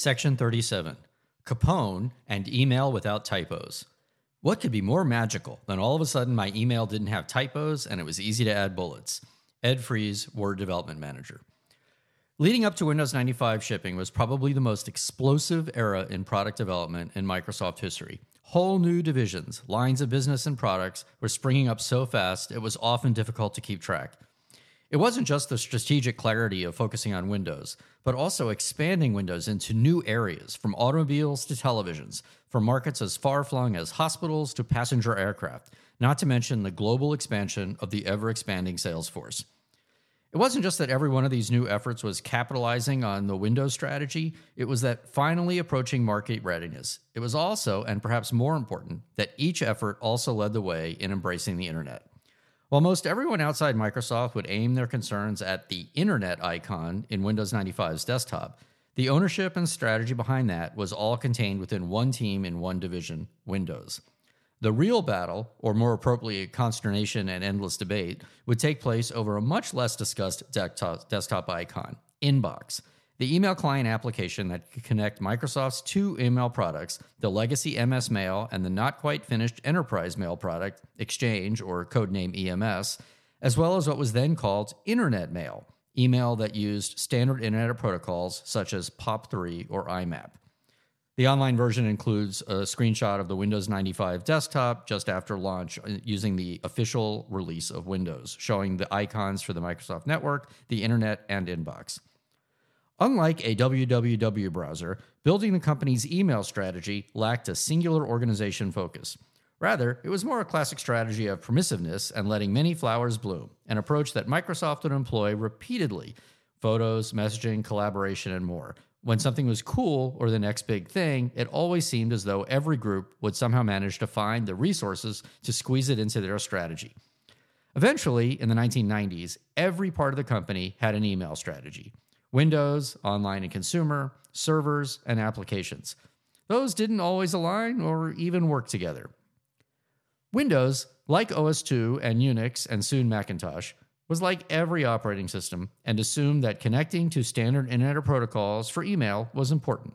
Section 37 Capone and email without typos. What could be more magical than all of a sudden my email didn't have typos and it was easy to add bullets? Ed Fries, Word Development Manager. Leading up to Windows 95 shipping was probably the most explosive era in product development in Microsoft history. Whole new divisions, lines of business, and products were springing up so fast it was often difficult to keep track. It wasn't just the strategic clarity of focusing on Windows, but also expanding Windows into new areas, from automobiles to televisions, from markets as far flung as hospitals to passenger aircraft, not to mention the global expansion of the ever expanding sales force. It wasn't just that every one of these new efforts was capitalizing on the Windows strategy, it was that finally approaching market readiness. It was also, and perhaps more important, that each effort also led the way in embracing the internet. While most everyone outside Microsoft would aim their concerns at the Internet icon in Windows 95's desktop, the ownership and strategy behind that was all contained within one team in one division, Windows. The real battle, or more appropriately, consternation and endless debate, would take place over a much less discussed desktop, desktop icon, Inbox the email client application that could connect Microsoft's two email products, the legacy MS Mail and the not quite finished Enterprise Mail product, Exchange or codename EMS, as well as what was then called Internet Mail, email that used standard internet protocols such as POP3 or IMAP. The online version includes a screenshot of the Windows 95 desktop just after launch uh, using the official release of Windows, showing the icons for the Microsoft Network, the Internet, and Inbox. Unlike a www browser, building the company's email strategy lacked a singular organization focus. Rather, it was more a classic strategy of permissiveness and letting many flowers bloom, an approach that Microsoft would employ repeatedly photos, messaging, collaboration, and more. When something was cool or the next big thing, it always seemed as though every group would somehow manage to find the resources to squeeze it into their strategy. Eventually, in the 1990s, every part of the company had an email strategy. Windows, online and consumer, servers, and applications. Those didn't always align or even work together. Windows, like OS2 and Unix and soon Macintosh, was like every operating system and assumed that connecting to standard internet protocols for email was important.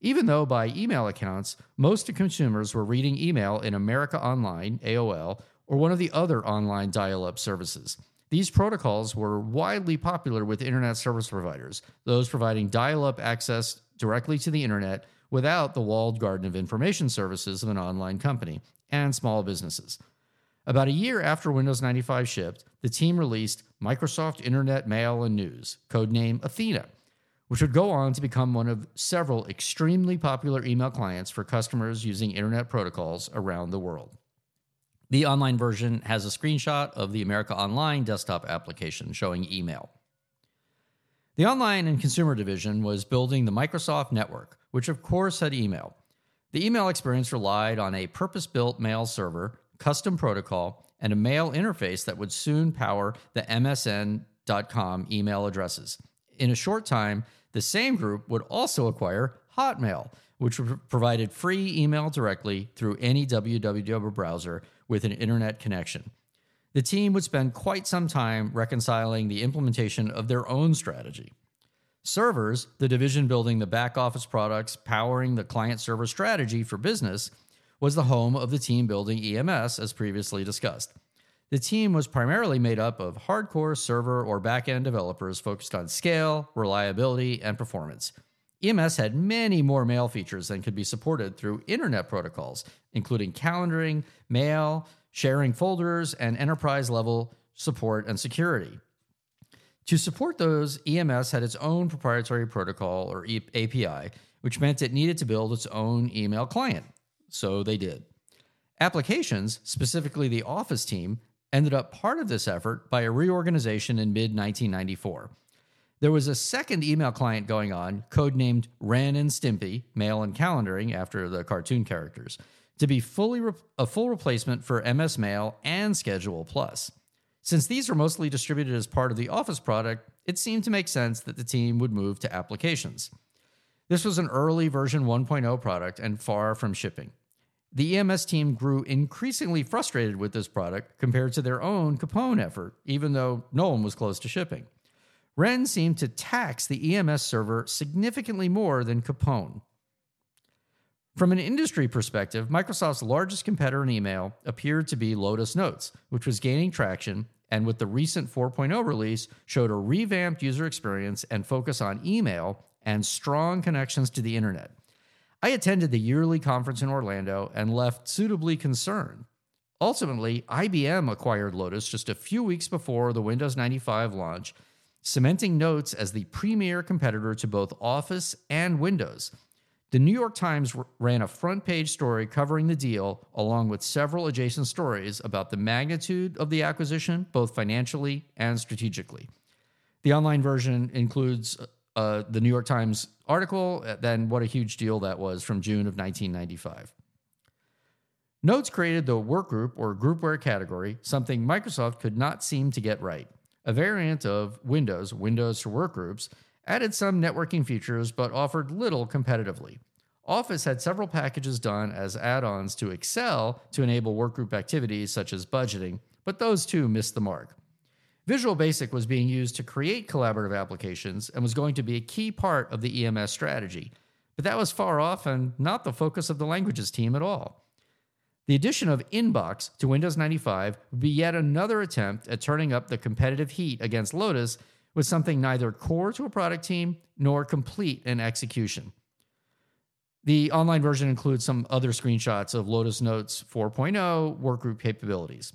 Even though by email accounts, most consumers were reading email in America Online, AOL, or one of the other online dial up services. These protocols were widely popular with internet service providers, those providing dial up access directly to the internet without the walled garden of information services of an online company, and small businesses. About a year after Windows 95 shipped, the team released Microsoft Internet Mail and News, codename Athena, which would go on to become one of several extremely popular email clients for customers using internet protocols around the world. The online version has a screenshot of the America Online desktop application showing email. The online and consumer division was building the Microsoft network, which of course had email. The email experience relied on a purpose built mail server, custom protocol, and a mail interface that would soon power the MSN.com email addresses. In a short time, the same group would also acquire Hotmail, which provided free email directly through any www browser with an internet connection. The team would spend quite some time reconciling the implementation of their own strategy. Servers, the division building the back office products powering the client server strategy for business, was the home of the team building EMS, as previously discussed. The team was primarily made up of hardcore server or back-end developers focused on scale, reliability, and performance. EMS had many more mail features than could be supported through internet protocols, including calendaring, mail, sharing folders, and enterprise level support and security. To support those, EMS had its own proprietary protocol or API, which meant it needed to build its own email client. So they did. Applications, specifically the Office team, ended up part of this effort by a reorganization in mid 1994. There was a second email client going on, codenamed Ren and Stimpy, mail and calendaring after the cartoon characters, to be fully re- a full replacement for MS Mail and Schedule Plus. Since these are mostly distributed as part of the Office product, it seemed to make sense that the team would move to applications. This was an early version 1.0 product and far from shipping. The EMS team grew increasingly frustrated with this product compared to their own Capone effort, even though no one was close to shipping. Ren seemed to tax the EMS server significantly more than Capone. From an industry perspective, Microsoft's largest competitor in email appeared to be Lotus Notes, which was gaining traction and with the recent 4.0 release showed a revamped user experience and focus on email and strong connections to the internet. I attended the yearly conference in Orlando and left suitably concerned. Ultimately, IBM acquired Lotus just a few weeks before the Windows 95 launch, cementing Notes as the premier competitor to both Office and Windows. The New York Times ran a front page story covering the deal, along with several adjacent stories about the magnitude of the acquisition, both financially and strategically. The online version includes uh, the New York Times article, uh, then what a huge deal that was from June of 1995. Notes created the workgroup or groupware category, something Microsoft could not seem to get right. A variant of Windows, Windows for Workgroups, added some networking features but offered little competitively. Office had several packages done as add ons to Excel to enable workgroup activities such as budgeting, but those too missed the mark. Visual Basic was being used to create collaborative applications and was going to be a key part of the EMS strategy, but that was far off and not the focus of the languages team at all. The addition of Inbox to Windows 95 would be yet another attempt at turning up the competitive heat against Lotus with something neither core to a product team nor complete in execution. The online version includes some other screenshots of Lotus Notes 4.0 workgroup capabilities.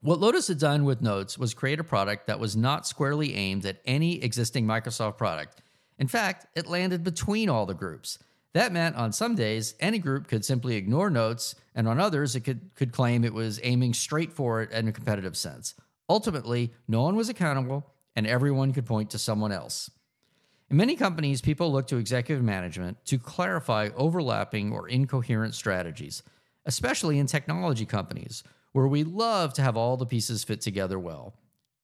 What Lotus had done with Notes was create a product that was not squarely aimed at any existing Microsoft product. In fact, it landed between all the groups. That meant on some days, any group could simply ignore Notes, and on others, it could, could claim it was aiming straight for it in a competitive sense. Ultimately, no one was accountable, and everyone could point to someone else. In many companies, people look to executive management to clarify overlapping or incoherent strategies, especially in technology companies, where we love to have all the pieces fit together well.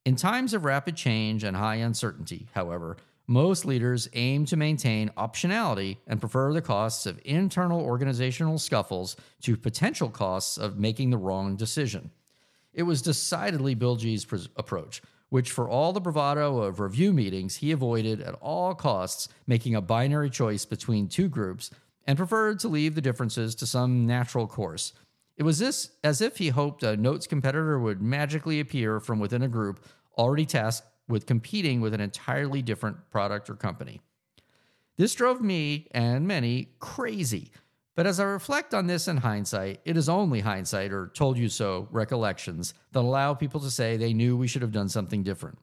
In times of rapid change and high uncertainty, however, most leaders aim to maintain optionality and prefer the costs of internal organizational scuffles to potential costs of making the wrong decision. It was decidedly Bill G's approach which for all the bravado of review meetings, he avoided at all costs making a binary choice between two groups and preferred to leave the differences to some natural course. It was this as if he hoped a notes competitor would magically appear from within a group already tasked with competing with an entirely different product or company. This drove me and many crazy but as I reflect on this in hindsight, it is only hindsight or told you so recollections that allow people to say they knew we should have done something different.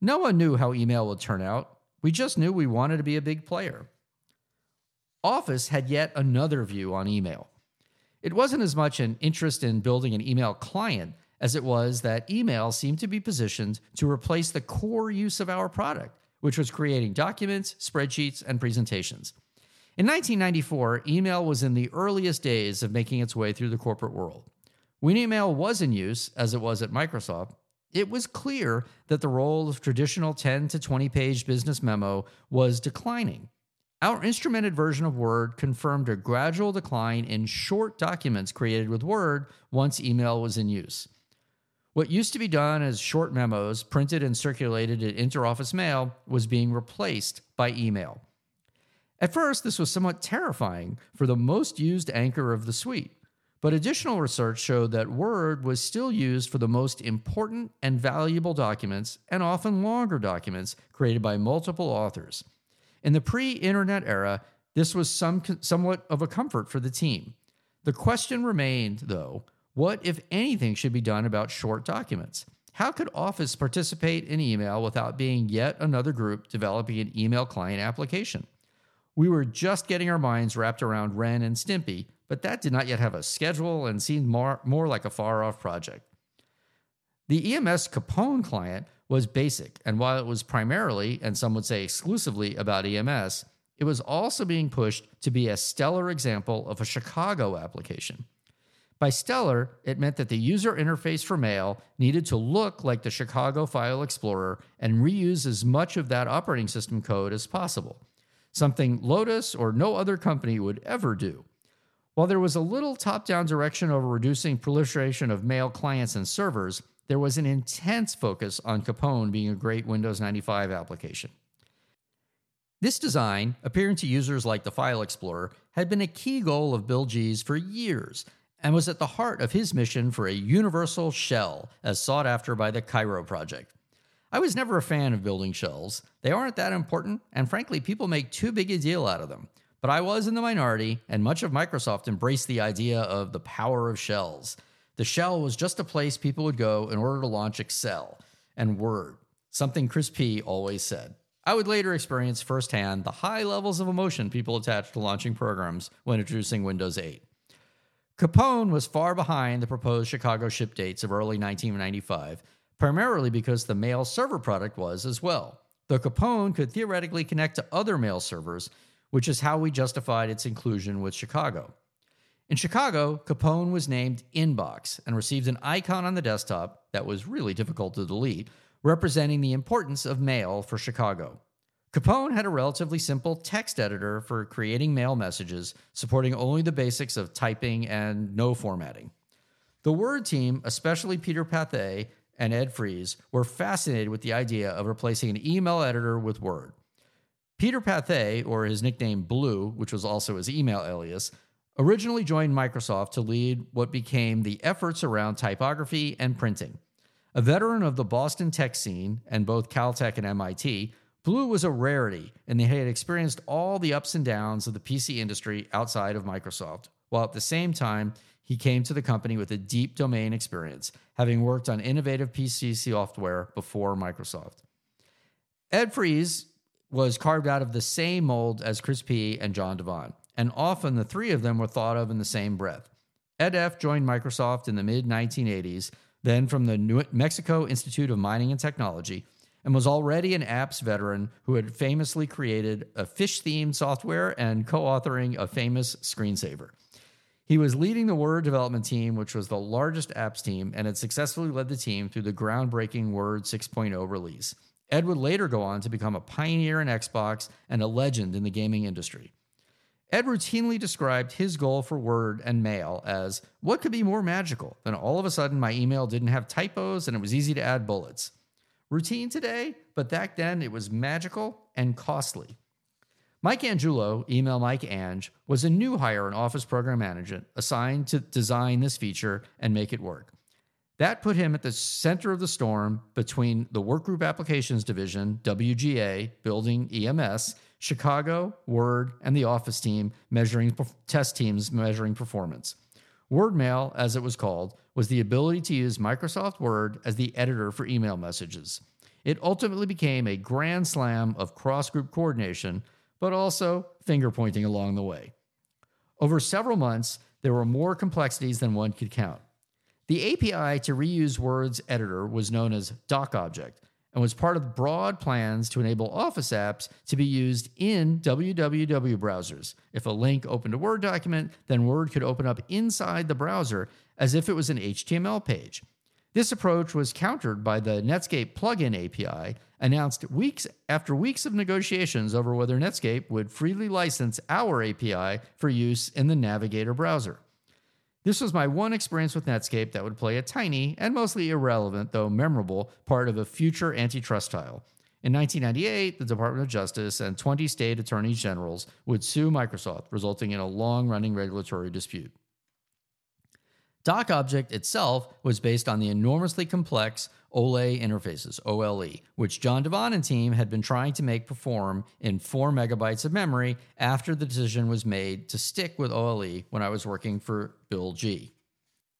No one knew how email would turn out. We just knew we wanted to be a big player. Office had yet another view on email. It wasn't as much an interest in building an email client as it was that email seemed to be positioned to replace the core use of our product, which was creating documents, spreadsheets, and presentations. In 1994, email was in the earliest days of making its way through the corporate world. When email was in use, as it was at Microsoft, it was clear that the role of traditional 10 to 20 page business memo was declining. Our instrumented version of Word confirmed a gradual decline in short documents created with Word once email was in use. What used to be done as short memos printed and circulated in interoffice mail was being replaced by email. At first, this was somewhat terrifying for the most used anchor of the suite, but additional research showed that Word was still used for the most important and valuable documents, and often longer documents created by multiple authors. In the pre internet era, this was some, somewhat of a comfort for the team. The question remained, though what, if anything, should be done about short documents? How could Office participate in email without being yet another group developing an email client application? We were just getting our minds wrapped around Ren and Stimpy, but that did not yet have a schedule and seemed more, more like a far off project. The EMS Capone client was basic, and while it was primarily, and some would say exclusively, about EMS, it was also being pushed to be a stellar example of a Chicago application. By stellar, it meant that the user interface for mail needed to look like the Chicago File Explorer and reuse as much of that operating system code as possible something Lotus or no other company would ever do. While there was a little top down direction over reducing proliferation of mail clients and servers, there was an intense focus on Capone being a great Windows 95 application. This design, appearing to users like the File Explorer, had been a key goal of Bill G's for years and was at the heart of his mission for a universal shell as sought after by the Cairo project. I was never a fan of building shells. They aren't that important, and frankly, people make too big a deal out of them. But I was in the minority, and much of Microsoft embraced the idea of the power of shells. The shell was just a place people would go in order to launch Excel and Word, something Chris P always said. I would later experience firsthand the high levels of emotion people attach to launching programs when introducing Windows 8. Capone was far behind the proposed Chicago ship dates of early 1995, primarily because the mail server product was as well. Though Capone could theoretically connect to other mail servers, which is how we justified its inclusion with Chicago. In Chicago, Capone was named Inbox and received an icon on the desktop that was really difficult to delete, representing the importance of mail for Chicago. Capone had a relatively simple text editor for creating mail messages, supporting only the basics of typing and no formatting. The Word team, especially Peter Pathé and Ed Fries, were fascinated with the idea of replacing an email editor with Word. Peter Pathé, or his nickname Blue, which was also his email alias, originally joined Microsoft to lead what became the efforts around typography and printing. A veteran of the Boston tech scene and both Caltech and MIT, Blue was a rarity, and they had experienced all the ups and downs of the PC industry outside of Microsoft, while at the same time, he came to the company with a deep domain experience, having worked on innovative PC software before Microsoft. Ed Fries was carved out of the same mold as Chris P. and Jon DeVaan, and often the three of them were thought of in the same breath. Ed F. joined Microsoft in the mid 1980s, then from the New Mexico Institute of Mining and Technology and was already an apps veteran who had famously created a fish themed software and co authoring a famous screensaver. He was leading the Word development team, which was the largest apps team, and had successfully led the team through the groundbreaking Word 6.0 release. Ed would later go on to become a pioneer in Xbox and a legend in the gaming industry. Ed routinely described his goal for Word and Mail as what could be more magical than all of a sudden my email didn't have typos and it was easy to add bullets routine today, but back then it was magical and costly. Mike Angiulo, email Mike Ange, was a new hire in Office Program Management assigned to design this feature and make it work. That put him at the center of the storm between the Workgroup Applications Division, WGA, building EMS, Chicago, Word, and the Office team measuring test teams measuring performance. WordMail, as it was called, was the ability to use Microsoft Word as the editor for email messages. It ultimately became a grand slam of cross group coordination, but also finger pointing along the way. Over several months, there were more complexities than one could count. The API to reuse Word's editor was known as DocObject, and was part of broad plans to enable Office apps to be used in www browsers. If a link opened a Word document, then Word could open up inside the browser as if it was an HTML page. This approach was countered by the Netscape plugin API, announced weeks after weeks of negotiations over whether Netscape would freely license our API for use in the Navigator browser. This was my one experience with Netscape that would play a tiny and mostly irrelevant, though memorable, part of a future antitrust trial. In 1998, the Department of Justice and 20 state attorneys generals would sue Microsoft, resulting in a long running regulatory dispute. DocObject itself was based on the enormously complex OLE interfaces, OLE, which Jon DeVaan and team had been trying to make perform in 4 megabytes of memory after the decision was made to stick with OLE when I was working for Bill G.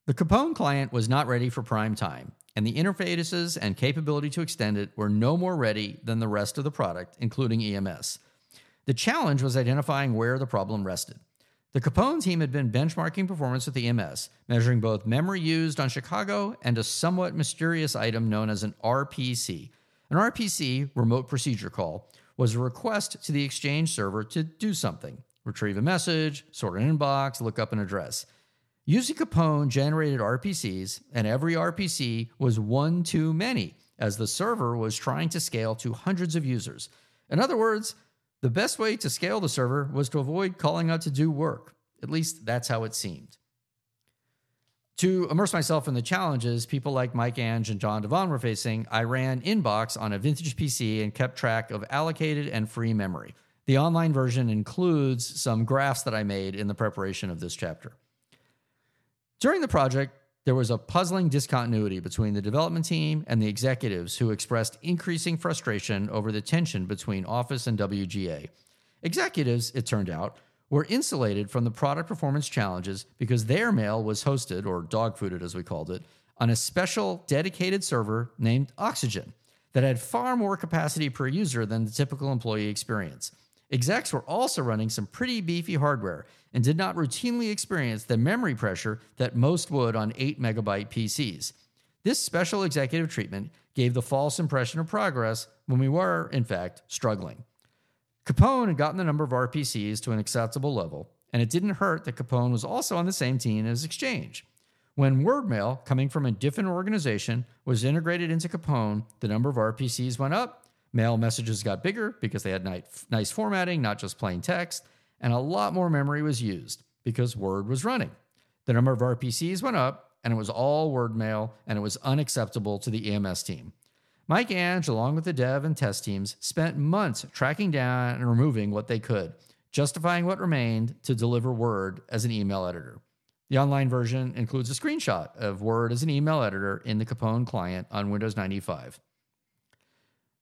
The Capone client was not ready for prime time, and the interfaces and capability to extend it were no more ready than the rest of the product, including EMS. The challenge was identifying where the problem rested. The Capone team had been benchmarking performance with the EMS, measuring both memory used on Chicago and a somewhat mysterious item known as an RPC. An RPC, remote procedure call, was a request to the Exchange server to do something retrieve a message, sort an inbox, look up an address. Using Capone generated RPCs, and every RPC was one too many, as the server was trying to scale to hundreds of users. In other words, the best way to scale the server was to avoid calling out to do work. At least that's how it seemed. To immerse myself in the challenges people like Mike Ange and Jon DeVaan were facing, I ran Inbox on a vintage PC and kept track of allocated and free memory. The online version includes some graphs that I made in the preparation of this chapter. During the project, there was a puzzling discontinuity between the development team and the executives who expressed increasing frustration over the tension between Office and WGA. Executives, it turned out, were insulated from the product performance challenges because their mail was hosted, or dogfooded as we called it, on a special dedicated server named Oxygen that had far more capacity per user than the typical employee experience. Execs were also running some pretty beefy hardware and did not routinely experience the memory pressure that most would on 8 megabyte PCs. This special executive treatment gave the false impression of progress when we were, in fact, struggling. Capone had gotten the number of RPCs to an acceptable level, and it didn't hurt that Capone was also on the same team as Exchange. When WordMail, coming from a different organization, was integrated into Capone, the number of RPCs went up, mail messages got bigger because they had nice formatting, not just plain text, and a lot more memory was used because Word was running. The number of RPCs went up, and it was all Word mail, and it was unacceptable to the EMS team. Mike Ange, along with the dev and test teams, spent months tracking down and removing what they could, justifying what remained to deliver Word as an email editor. The online version includes a screenshot of Word as an email editor in the Capone client on Windows 95.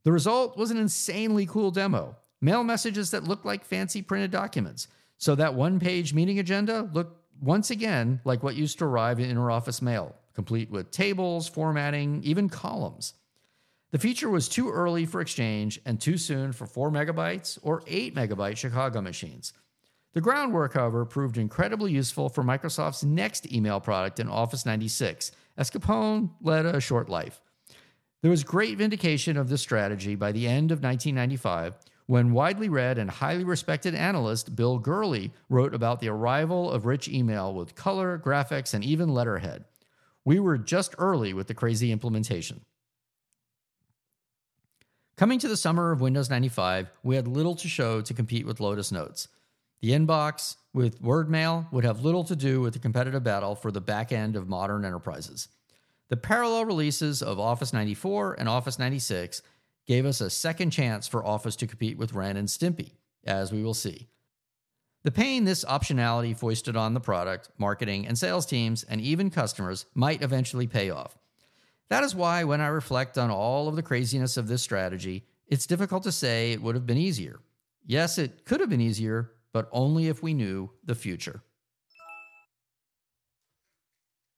The result was an insanely cool demo. Mail messages that looked like fancy printed documents. So that one page meeting agenda looked once again like what used to arrive in interoffice mail, complete with tables, formatting, even columns. The feature was too early for Exchange and too soon for 4 megabytes or 8 megabyte Chicago machines. The groundwork, however, proved incredibly useful for Microsoft's next email product in Office 96, as Capone led a short life. There was great vindication of this strategy by the end of 1995 when widely read and highly respected analyst Bill Gurley wrote about the arrival of rich email with color, graphics, and even letterhead. We were just early with the crazy implementation. Coming to the summer of Windows 95, we had little to show to compete with Lotus Notes. The inbox with WordMail would have little to do with the competitive battle for the back end of modern enterprises. The parallel releases of Office 94 and Office 96 gave us a second chance for Office to compete with Ren and Stimpy, as we will see. The pain this optionality foisted on the product, marketing, and sales teams, and even customers might eventually pay off. That is why, when I reflect on all of the craziness of this strategy, it's difficult to say it would have been easier. Yes, it could have been easier, but only if we knew the future.